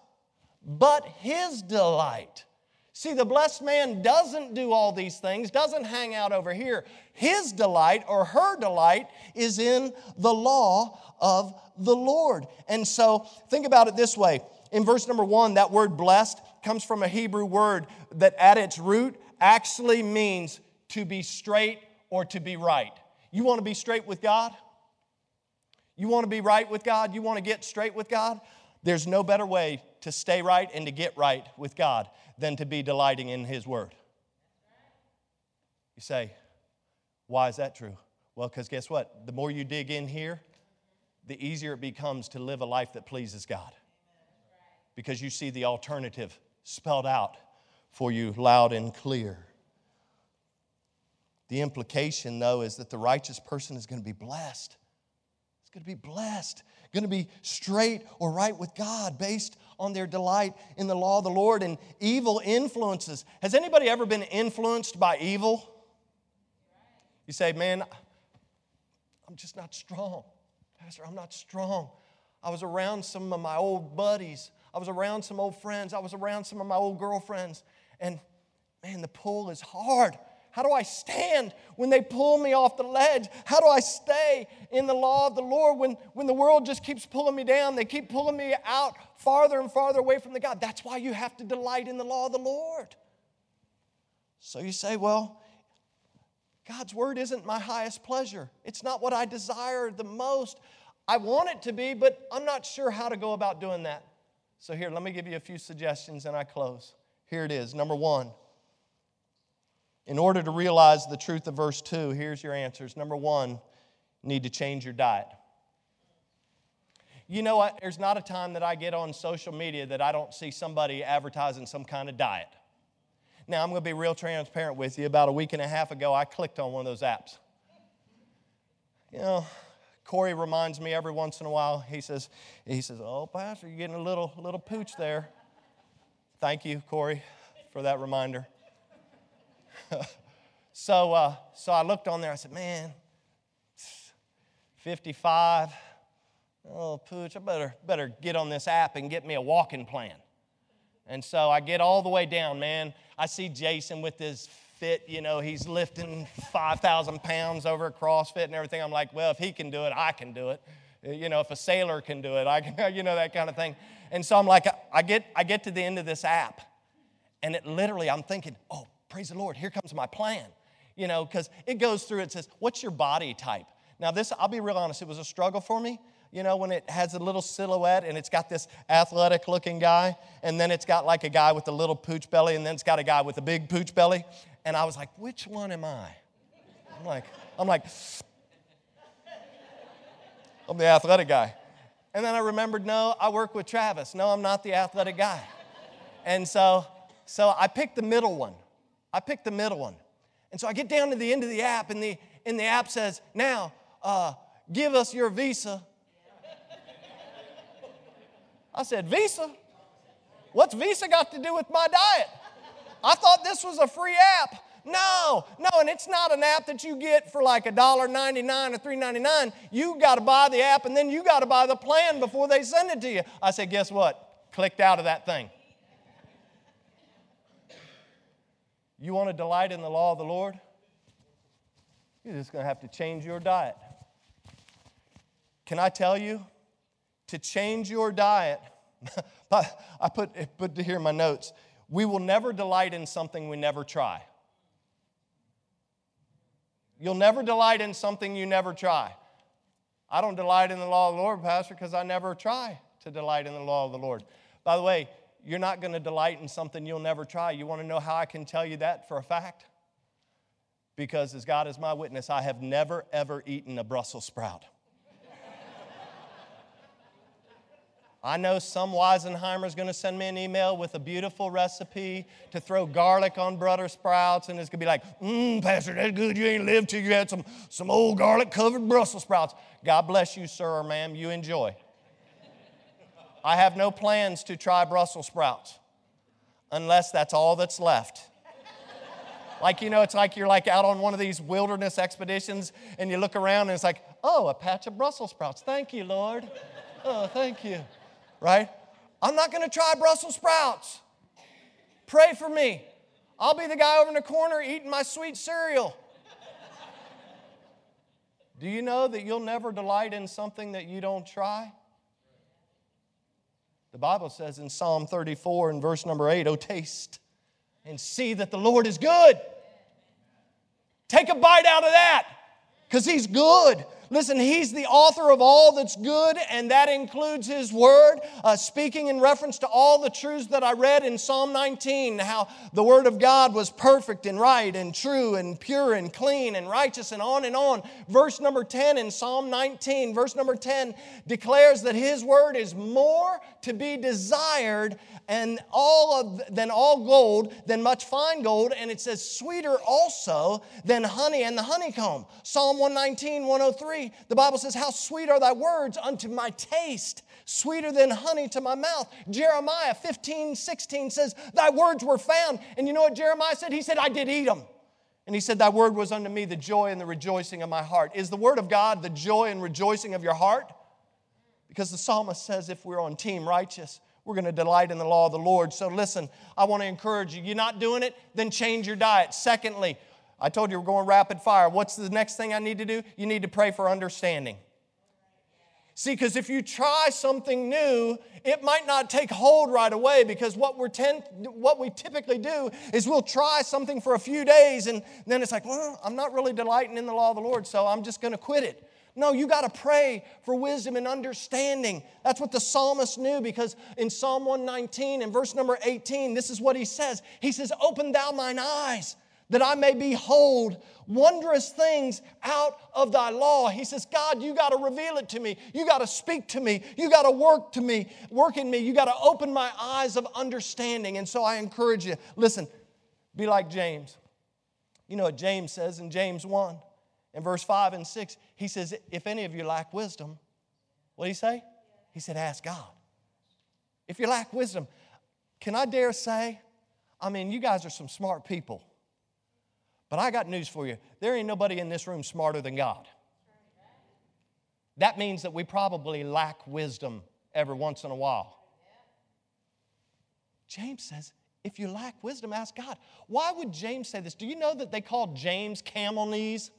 but his delight. See, the blessed man doesn't do all these things, doesn't hang out over here. His delight or her delight is in the law of the Lord. And so think about it this way. In verse number one, that word blessed comes from a Hebrew word that at its root actually means to be straight or to be right. You want to be straight with God? You want to be right with God? You want to get straight with God? There's no better way to stay right and to get right with God than to be delighting in His Word. You say, why is that true? Well, because guess what? The more you dig in here, the easier it becomes to live a life that pleases God. Because you see the alternative spelled out for you loud and clear. The implication, though, is that the righteous person is going to be blessed. It's going to be blessed, going to be straight or right with God based on their delight in the law of the Lord and evil influences. Has anybody ever been influenced by evil? You say, man, I'm just not strong. Pastor, I'm not strong. I was around some of my old buddies. I was around some old friends. I was around some of my old girlfriends. And man, the pull is hard. How do I stand when they pull me off the ledge? How do I stay in the law of the Lord when, when the world just keeps pulling me down? They keep pulling me out farther and farther away from the God. That's why you have to delight in the law of the Lord. So you say, well, God's word isn't my highest pleasure. It's not what I desire the most. I want it to be, but I'm not sure how to go about doing that. So, here, let me give you a few suggestions and I close. Here it is. Number one, in order to realize the truth of verse 2, here's your answers. Number one, need to change your diet. You know what? There's not a time that I get on social media that I don't see somebody advertising some kind of diet. Now, I'm going to be real transparent with you. About a week and a half ago, I clicked on one of those apps. You know, Corey reminds me every once in a while. He says, he says, "Oh, Pastor, you're getting a little little pooch there." Thank you, Corey, for that reminder. so, uh, so I looked on there. I said, man, 55. Oh, Pooch, I better, better get on this app and get me a walking plan. And so I get all the way down, man. I see Jason with his fit, you know, he's lifting 5,000 pounds over CrossFit and everything. I'm like, well, if he can do it, I can do it. You know, if a sailor can do it, I can, you know, that kind of thing. And so I'm like, I get, I get to the end of this app, and it literally, I'm thinking, oh, praise the Lord, here comes my plan. You know, because it goes through, it says, what's your body type? Now, this, I'll be real honest, it was a struggle for me. You know, when it has a little silhouette and it's got this athletic looking guy, and then it's got like a guy with a little pooch belly, and then it's got a guy with a big pooch belly. And I was like, which one am I? I'm like, I'm like, I'm the athletic guy. And then I remembered, no, I work with Travis. No, I'm not the athletic guy. And so, so I picked the middle one. I picked the middle one. And so I get down to the end of the app, and the, and the app says, Now, uh, give us your visa. I said, Visa? What's Visa got to do with my diet? I thought this was a free app. No, no, and it's not an app that you get for like a dollar ninety-nine or three ninety-nine. You got to buy the app and then you got to buy the plan before they send it to you. I said, guess what? Clicked out of that thing. You want to delight in the law of the Lord? You're just going to have to change your diet. Can I tell you? To change your diet, I put, put here in my notes, we will never delight in something we never try. You'll never delight in something you never try. I don't delight in the law of the Lord, Pastor, because I never try to delight in the law of the Lord. By the way, you're not going to delight in something you'll never try. You want to know how I can tell you that for a fact? Because as God is my witness, I have never, ever eaten a Brussels sprout. I know some Weisenheimer is going to send me an email with a beautiful recipe to throw garlic on Brussels sprouts, and it's going to be like, mmm, Pastor, that's good. You ain't lived till you had some, some old garlic covered Brussels sprouts. God bless you, sir or ma'am. You enjoy. I have no plans to try Brussels sprouts unless that's all that's left. like, you know, it's like you're like out on one of these wilderness expeditions and you look around and it's like, oh, a patch of Brussels sprouts. Thank you, Lord. Oh, thank you right? I'm not going to try Brussels sprouts. Pray for me. I'll be the guy over in the corner eating my sweet cereal. Do you know that you'll never delight in something that you don't try? The Bible says in Psalm 34 and verse number 8, Oh, taste and see that the Lord is good. Take a bite out of that because He's good. Listen, He's the author of all that's good, and that includes His Word. Uh, speaking in reference to all the truths that I read in Psalm 19, how the Word of God was perfect and right and true and pure and clean and righteous and on and on. Verse number 10 in Psalm 19, verse number 10 declares that His Word is more to be desired and all of, than all gold, than much fine gold, and it says sweeter also than honey and the honeycomb. Psalm 119, 103 the Bible says, How sweet are thy words unto my taste, sweeter than honey to my mouth. Jeremiah 15, 16 says, Thy words were found. And you know what Jeremiah said? He said, I did eat them. And he said, Thy word was unto me the joy and the rejoicing of my heart. Is the word of God the joy and rejoicing of your heart? Because the psalmist says, if we're on team righteous, we're going to delight in the law of the Lord. So listen, I want to encourage you. You're not doing it, then change your diet. Secondly, I told you we're going rapid fire. What's the next thing I need to do? You need to pray for understanding. See, because if you try something new, it might not take hold right away because what, we're tend, what we typically do is we'll try something for a few days and then it's like, well, I'm not really delighting in the law of the Lord, so I'm just going to quit it. No, you got to pray for wisdom and understanding. That's what the psalmist knew because in Psalm 119 and verse number 18, this is what he says He says, Open thou mine eyes that I may behold wondrous things out of thy law. He says, God, you got to reveal it to me. You got to speak to me. You got to work to me, work in me. You got to open my eyes of understanding. And so I encourage you, listen, be like James. You know what James says in James 1 in verse 5 and 6? He says, If any of you lack wisdom, what did he say? He said, Ask God. If you lack wisdom, can I dare say, I mean, you guys are some smart people. But I got news for you there ain't nobody in this room smarter than God. That means that we probably lack wisdom every once in a while. James says, if you lack wisdom, ask God. Why would James say this? Do you know that they called James camel knees?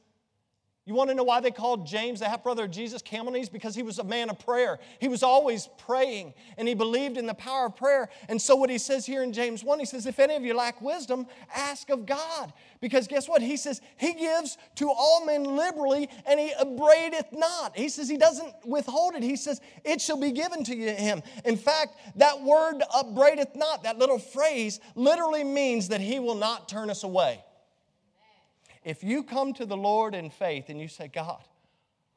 You want to know why they called James, the half brother of Jesus, camel knees? Because he was a man of prayer. He was always praying and he believed in the power of prayer. And so, what he says here in James 1, he says, If any of you lack wisdom, ask of God. Because guess what? He says, He gives to all men liberally and he upbraideth not. He says, He doesn't withhold it. He says, It shall be given to him. In fact, that word upbraideth not, that little phrase, literally means that He will not turn us away. If you come to the Lord in faith and you say, God,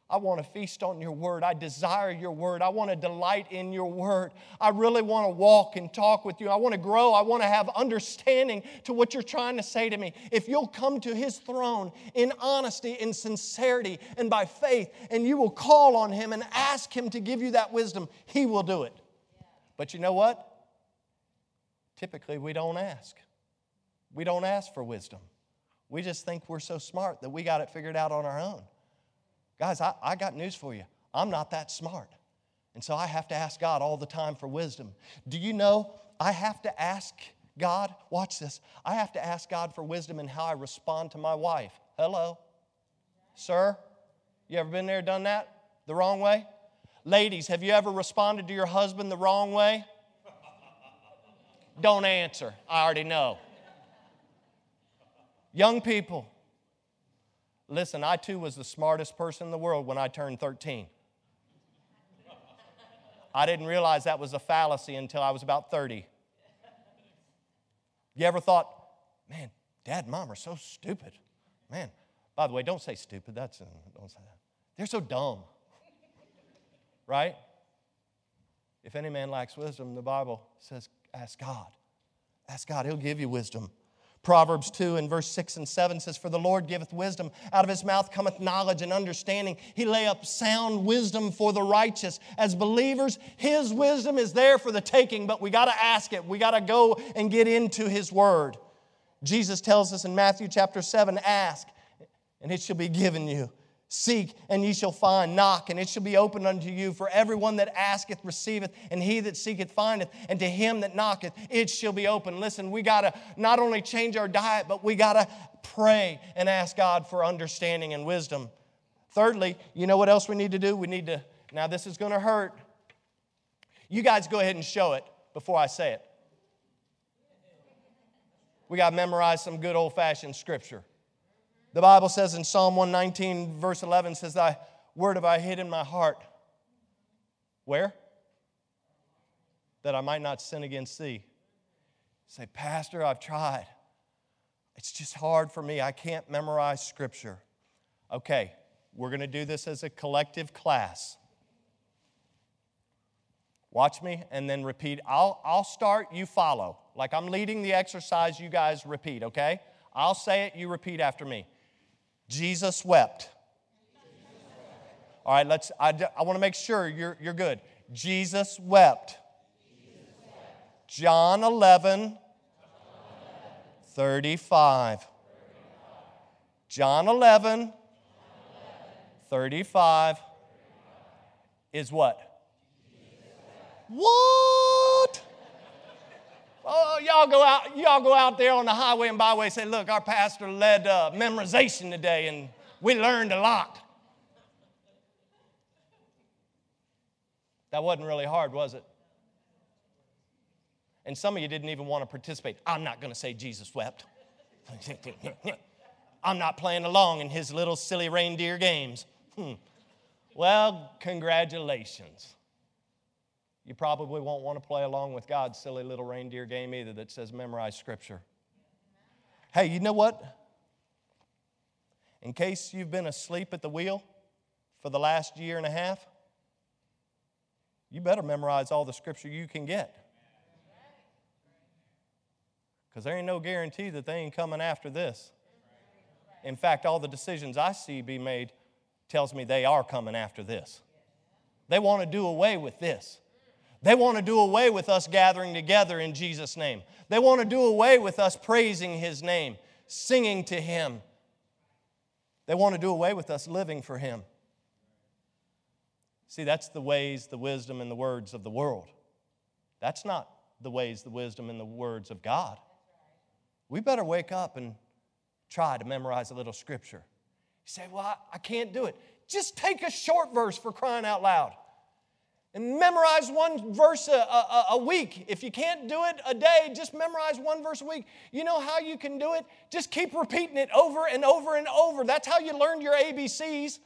I want to feast on your word. I desire your word. I want to delight in your word. I really want to walk and talk with you. I want to grow. I want to have understanding to what you're trying to say to me. If you'll come to his throne in honesty, in sincerity, and by faith, and you will call on him and ask him to give you that wisdom, he will do it. But you know what? Typically, we don't ask. We don't ask for wisdom. We just think we're so smart that we got it figured out on our own. Guys, I, I got news for you. I'm not that smart. And so I have to ask God all the time for wisdom. Do you know I have to ask God, watch this, I have to ask God for wisdom in how I respond to my wife. Hello? Sir? You ever been there, done that the wrong way? Ladies, have you ever responded to your husband the wrong way? Don't answer. I already know. Young people, listen, I too was the smartest person in the world when I turned 13. I didn't realize that was a fallacy until I was about 30. You ever thought, man, dad and mom are so stupid? Man, by the way, don't say stupid. That's, uh, don't say that. They're so dumb. right? If any man lacks wisdom, the Bible says, ask God. Ask God, He'll give you wisdom. Proverbs 2 and verse 6 and 7 says, For the Lord giveth wisdom. Out of his mouth cometh knowledge and understanding. He lay up sound wisdom for the righteous. As believers, his wisdom is there for the taking, but we got to ask it. We got to go and get into his word. Jesus tells us in Matthew chapter 7 ask, and it shall be given you. Seek, and ye shall find. Knock, and it shall be opened unto you. For everyone that asketh receiveth, and he that seeketh findeth, and to him that knocketh it shall be opened. Listen, we got to not only change our diet, but we got to pray and ask God for understanding and wisdom. Thirdly, you know what else we need to do? We need to, now this is going to hurt. You guys go ahead and show it before I say it. We got to memorize some good old fashioned scripture. The Bible says in Psalm 119, verse 11, says, Thy word have I hid in my heart. Where? That I might not sin against thee. Say, Pastor, I've tried. It's just hard for me. I can't memorize scripture. Okay, we're going to do this as a collective class. Watch me and then repeat. I'll, I'll start, you follow. Like I'm leading the exercise, you guys repeat, okay? I'll say it, you repeat after me. Jesus wept. All right, let's, I, I want to make sure you're, you're good. Jesus wept. John 11, 35. John 11, 35 is what? What? Oh, y'all go out, y'all go out there on the highway and byway and say, look, our pastor led uh, memorization today and we learned a lot. That wasn't really hard, was it? And some of you didn't even want to participate. I'm not going to say Jesus wept. I'm not playing along in his little silly reindeer games. Hmm. Well, congratulations you probably won't want to play along with God's silly little reindeer game either that says memorize scripture. Hey, you know what? In case you've been asleep at the wheel for the last year and a half, you better memorize all the scripture you can get. Because there ain't no guarantee that they ain't coming after this. In fact, all the decisions I see be made tells me they are coming after this. They want to do away with this. They want to do away with us gathering together in Jesus' name. They want to do away with us praising His name, singing to Him. They want to do away with us living for Him. See, that's the ways, the wisdom, and the words of the world. That's not the ways, the wisdom, and the words of God. We better wake up and try to memorize a little scripture. You say, Well, I, I can't do it. Just take a short verse for crying out loud and memorize one verse a, a, a, week. If you can't do it a day, just memorize one verse a week. You know how you can do it? Just keep repeating it over and over and over. That's how you learn your ABCs.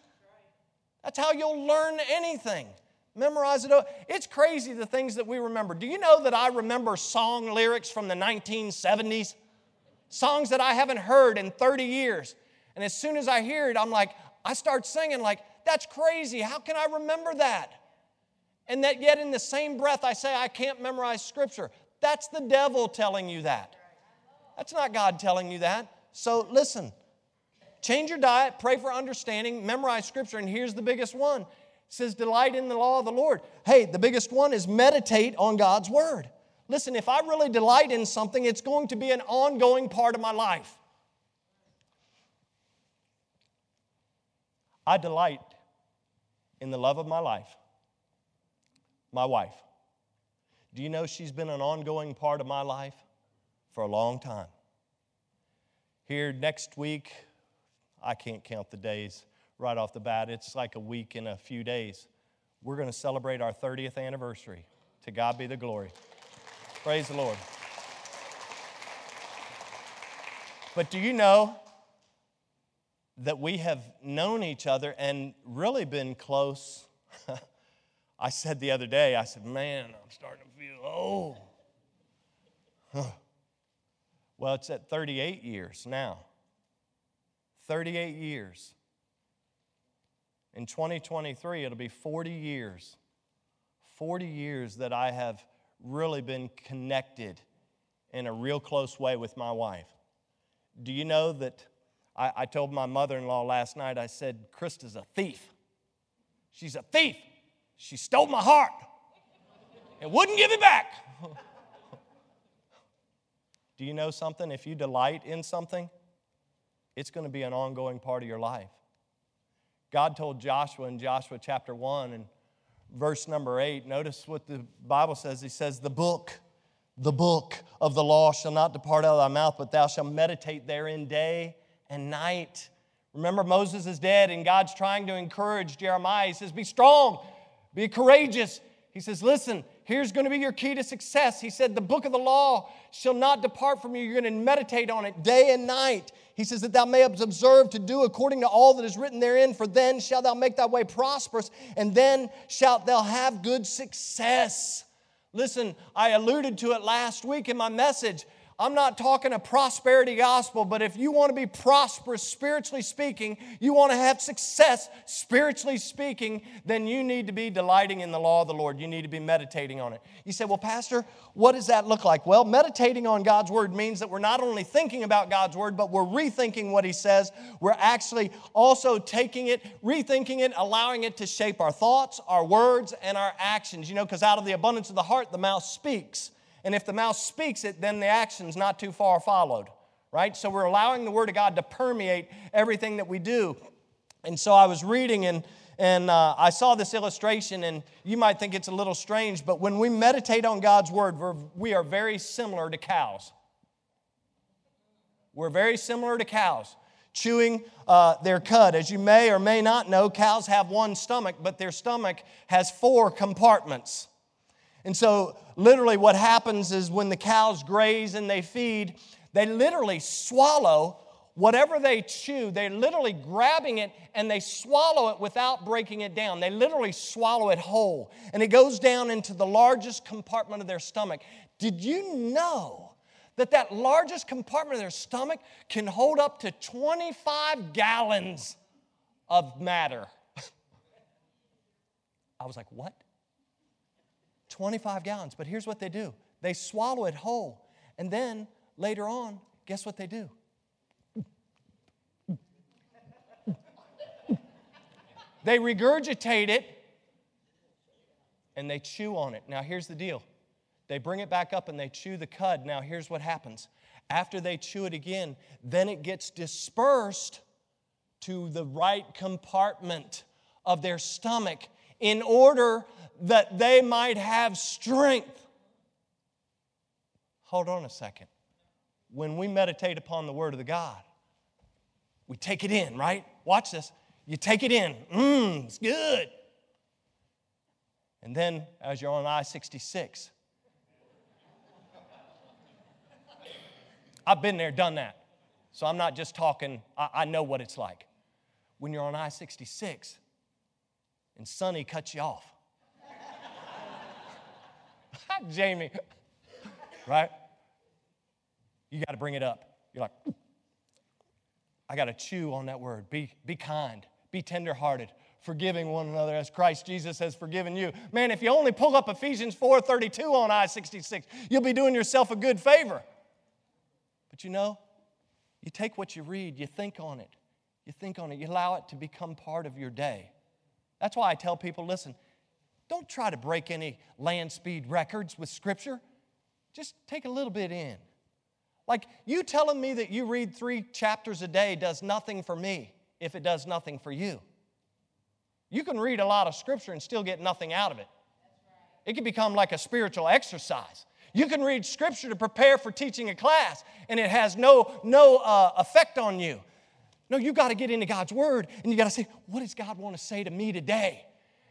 That's how you'll learn anything. Memorize it. It's crazy the things that we remember. Do you know that I remember song lyrics from the 1970s? Songs that I haven't heard in 30 years. And as soon as I hear it, I'm like, I start singing, like, that's crazy. How can I remember that? And that yet in the same breath I say I can't memorize Scripture. That's the devil telling you that. That's not God telling you that. So listen, change your diet, pray for understanding, memorize Scripture, and here's the biggest one. It says, delight in the law of the Lord. Hey, the biggest one is meditate on God's Word. Listen, if I really delight in something, it's going to be an ongoing part of my life. I delight in the love of my life my wife. Do you know she's been an ongoing part of my life for a long time? Here next week, I can't count the days right off the bat. It's like a week and a few days. We're going to celebrate our 30th anniversary. To God be the glory. Praise the Lord. But do you know that we have known each other and really been close I said the other day, I said, man, I'm starting to feel old. Huh. Well, it's at 38 years now. 38 years. In 2023, it'll be 40 years. 40 years that I have really been connected in a real close way with my wife. Do you know that I, I told my mother in law last night, I said, Krista's a thief. She's a thief. She stole my heart and wouldn't give it back. Do you know something? If you delight in something, it's going to be an ongoing part of your life. God told Joshua in Joshua chapter 1 and verse number 8, notice what the Bible says. He says, The book, the book of the law shall not depart out of thy mouth, but thou shalt meditate therein day and night. Remember, Moses is dead, and God's trying to encourage Jeremiah. He says, Be strong, be courageous. He says, Listen, here's going to be your key to success. He said, The book of the law shall not depart from you. You're going to meditate on it day and night. He says, That thou mayest observe to do according to all that is written therein, for then shalt thou make thy way prosperous, and then shalt thou have good success. Listen, I alluded to it last week in my message. I'm not talking a prosperity gospel, but if you want to be prosperous spiritually speaking, you want to have success spiritually speaking, then you need to be delighting in the law of the Lord. You need to be meditating on it. You say, Well, Pastor, what does that look like? Well, meditating on God's word means that we're not only thinking about God's word, but we're rethinking what He says. We're actually also taking it, rethinking it, allowing it to shape our thoughts, our words, and our actions. You know, because out of the abundance of the heart, the mouth speaks. And if the mouth speaks it, then the action's not too far followed, right? So we're allowing the Word of God to permeate everything that we do. And so I was reading and and uh, I saw this illustration, and you might think it's a little strange, but when we meditate on God's word, we're, we are very similar to cows. We're very similar to cows, chewing uh, their cud. As you may or may not know, cows have one stomach, but their stomach has four compartments. And so, literally, what happens is when the cows graze and they feed, they literally swallow whatever they chew. They're literally grabbing it and they swallow it without breaking it down. They literally swallow it whole. And it goes down into the largest compartment of their stomach. Did you know? That that largest compartment of their stomach can hold up to 25 gallons of matter. I was like, what? 25 gallons. But here's what they do they swallow it whole. And then later on, guess what they do? they regurgitate it and they chew on it. Now, here's the deal they bring it back up and they chew the cud. Now, here's what happens. After they chew it again, then it gets dispersed to the right compartment of their stomach in order that they might have strength. Hold on a second. When we meditate upon the Word of the God, we take it in, right? Watch this. You take it in. Mmm, it's good. And then, as you're on I 66, I've been there, done that. So I'm not just talking, I, I know what it's like. When you're on I 66 and Sonny cuts you off, Jamie. right? You got to bring it up. You're like, I got to chew on that word. Be, be kind, be tenderhearted, forgiving one another as Christ Jesus has forgiven you. Man, if you only pull up Ephesians 4:32 on I-66, you'll be doing yourself a good favor. But you know, you take what you read, you think on it, you think on it, you allow it to become part of your day. That's why I tell people listen, don't try to break any land speed records with Scripture. Just take a little bit in. Like you telling me that you read three chapters a day does nothing for me if it does nothing for you. You can read a lot of Scripture and still get nothing out of it. It can become like a spiritual exercise. You can read Scripture to prepare for teaching a class, and it has no, no uh, effect on you. No, you got to get into God's Word, and you got to say, what does God want to say to me today?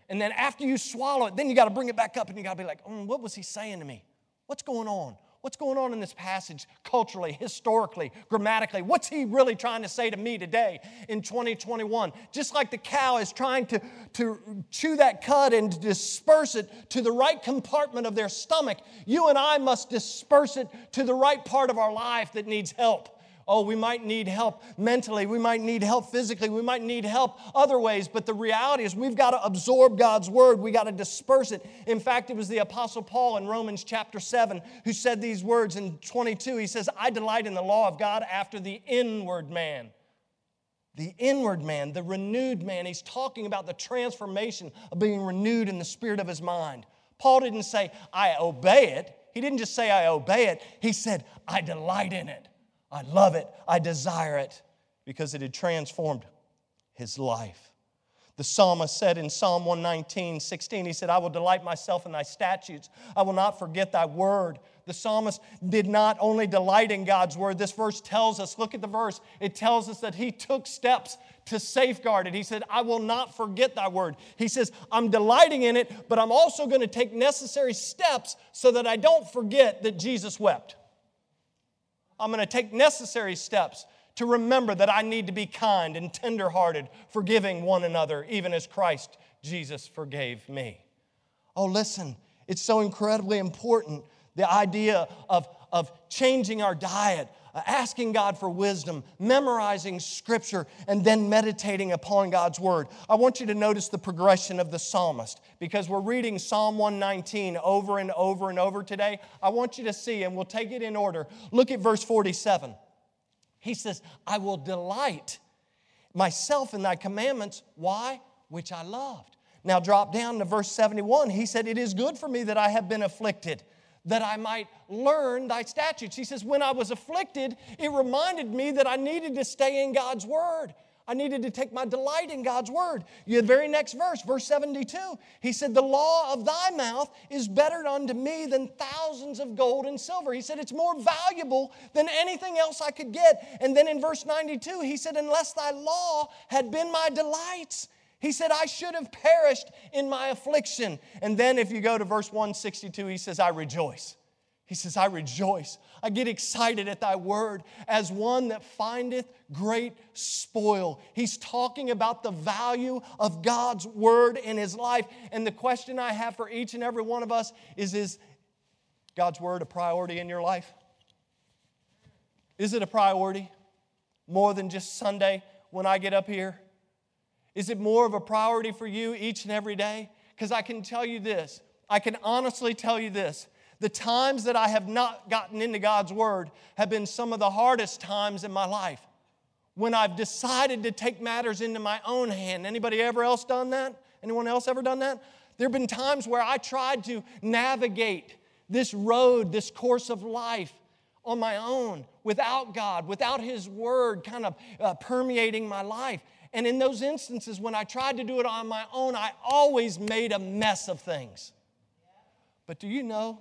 And then after you swallow it, then you got to bring it back up and you got to be like, mm, what was he saying to me? What's going on? What's going on in this passage culturally, historically, grammatically? What's he really trying to say to me today in 2021? Just like the cow is trying to, to chew that cud and disperse it to the right compartment of their stomach, you and I must disperse it to the right part of our life that needs help. Oh, we might need help mentally. We might need help physically. We might need help other ways. But the reality is, we've got to absorb God's word. We've got to disperse it. In fact, it was the Apostle Paul in Romans chapter 7 who said these words in 22. He says, I delight in the law of God after the inward man. The inward man, the renewed man. He's talking about the transformation of being renewed in the spirit of his mind. Paul didn't say, I obey it. He didn't just say, I obey it. He said, I delight in it. I love it. I desire it because it had transformed his life. The psalmist said in Psalm 119, 16, he said, I will delight myself in thy statutes. I will not forget thy word. The psalmist did not only delight in God's word. This verse tells us, look at the verse, it tells us that he took steps to safeguard it. He said, I will not forget thy word. He says, I'm delighting in it, but I'm also going to take necessary steps so that I don't forget that Jesus wept. I'm going to take necessary steps to remember that I need to be kind and tenderhearted, forgiving one another, even as Christ Jesus forgave me. Oh, listen, it's so incredibly important the idea of, of changing our diet, Uh, asking God for wisdom, memorizing scripture, and then meditating upon God's word. I want you to notice the progression of the psalmist because we're reading Psalm 119 over and over and over today. I want you to see, and we'll take it in order. Look at verse 47. He says, I will delight myself in thy commandments. Why? Which I loved. Now drop down to verse 71. He said, It is good for me that I have been afflicted that I might learn thy statutes. He says, When I was afflicted, it reminded me that I needed to stay in God's word. I needed to take my delight in God's word. The very next verse, verse 72, he said, The law of thy mouth is better unto me than thousands of gold and silver. He said, It's more valuable than anything else I could get. And then in verse 92, he said, Unless thy law had been my delights, he said, I should have perished in my affliction. And then if you go to verse 162, he says, I rejoice. He says, I rejoice. I get excited at thy word as one that findeth great spoil. He's talking about the value of God's word in his life. And the question I have for each and every one of us is Is God's word a priority in your life? Is it a priority more than just Sunday when I get up here? Is it more of a priority for you each and every day? Because I can tell you this, I can honestly tell you this. The times that I have not gotten into God's Word have been some of the hardest times in my life. When I've decided to take matters into my own hand. Anybody ever else done that? Anyone else ever done that? There have been times where I tried to navigate this road, this course of life on my own, without God, without His Word kind of uh, permeating my life. And in those instances, when I tried to do it on my own, I always made a mess of things. But do you know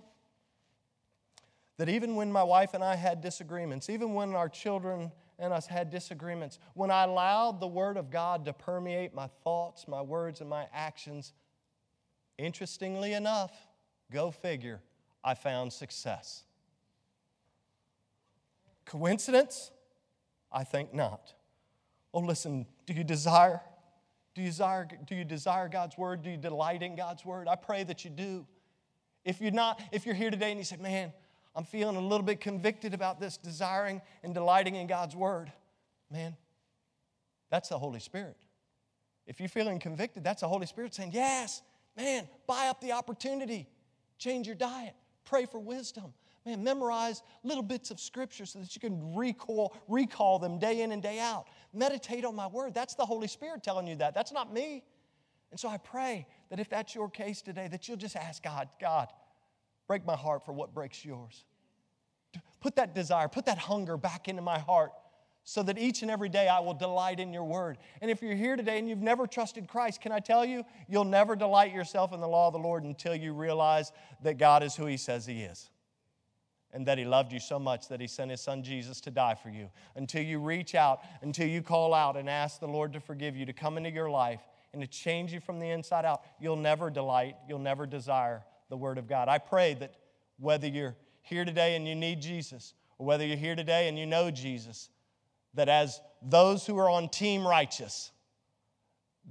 that even when my wife and I had disagreements, even when our children and us had disagreements, when I allowed the Word of God to permeate my thoughts, my words, and my actions, interestingly enough, go figure, I found success. Coincidence? I think not. Oh, listen, do you desire? Do you desire, do you desire God's word? Do you delight in God's word? I pray that you do. If you're not, if you're here today and you say, man, I'm feeling a little bit convicted about this desiring and delighting in God's word, man, that's the Holy Spirit. If you're feeling convicted, that's the Holy Spirit saying, yes, man, buy up the opportunity, change your diet, pray for wisdom, Man, memorize little bits of scripture so that you can recall, recall them day in and day out. Meditate on my word. That's the Holy Spirit telling you that. That's not me. And so I pray that if that's your case today, that you'll just ask God, God, break my heart for what breaks yours. Put that desire, put that hunger back into my heart so that each and every day I will delight in your word. And if you're here today and you've never trusted Christ, can I tell you, you'll never delight yourself in the law of the Lord until you realize that God is who He says He is and that He loved you so much that He sent His Son Jesus to die for you. Until you reach out, until you call out and ask the Lord to forgive you, to come into your life and to change you from the inside out, you'll never delight, you'll never desire the Word of God. I pray that whether you're here today and you need Jesus, or whether you're here today and you know Jesus, that as those who are on team righteous,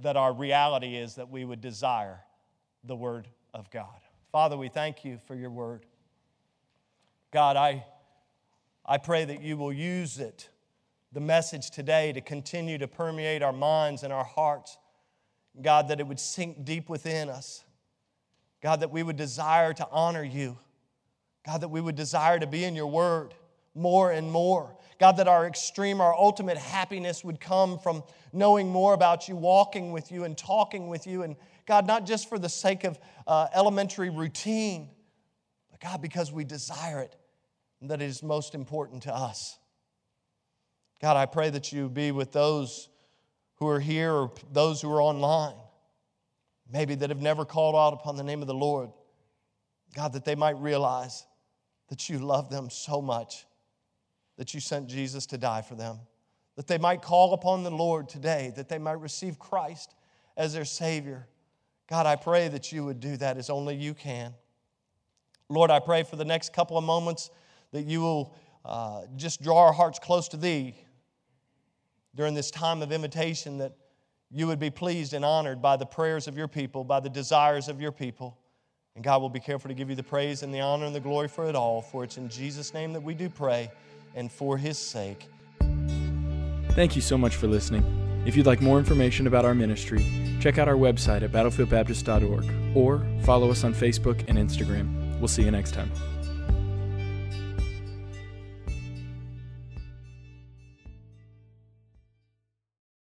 that our reality is that we would desire the Word of God. Father, we thank you for your Word. God, I, I pray that you will use it the message today to continue to permeate our minds and our hearts. God, that it would sink deep within us. God, that we would desire to honor you. God, that we would desire to be in your word more and more. God, that our extreme, our ultimate happiness would come from knowing more about you, walking with you, and talking with you. And God, not just for the sake of uh, elementary routine, but God, because we desire it that is most important to us. God, I pray that you be with those who are here or those who are online, maybe that have never called out upon the name of the Lord. God, that they might realize that you love them so much that you sent Jesus to die for them, that they might call upon the Lord today, that they might receive Christ as their Savior. God, I pray that you would do that as only you can. Lord, I pray for the next couple of moments that you will uh, just draw our hearts close to Thee during this time of invitation, that you would be pleased and honored by the prayers of your people, by the desires of your people. And God will be careful to give you the praise and the honor and the glory for it all. For it's in Jesus' name that we do pray and for his sake. Thank you so much for listening. If you'd like more information about our ministry, check out our website at battlefieldbaptist.org or follow us on Facebook and Instagram. We'll see you next time.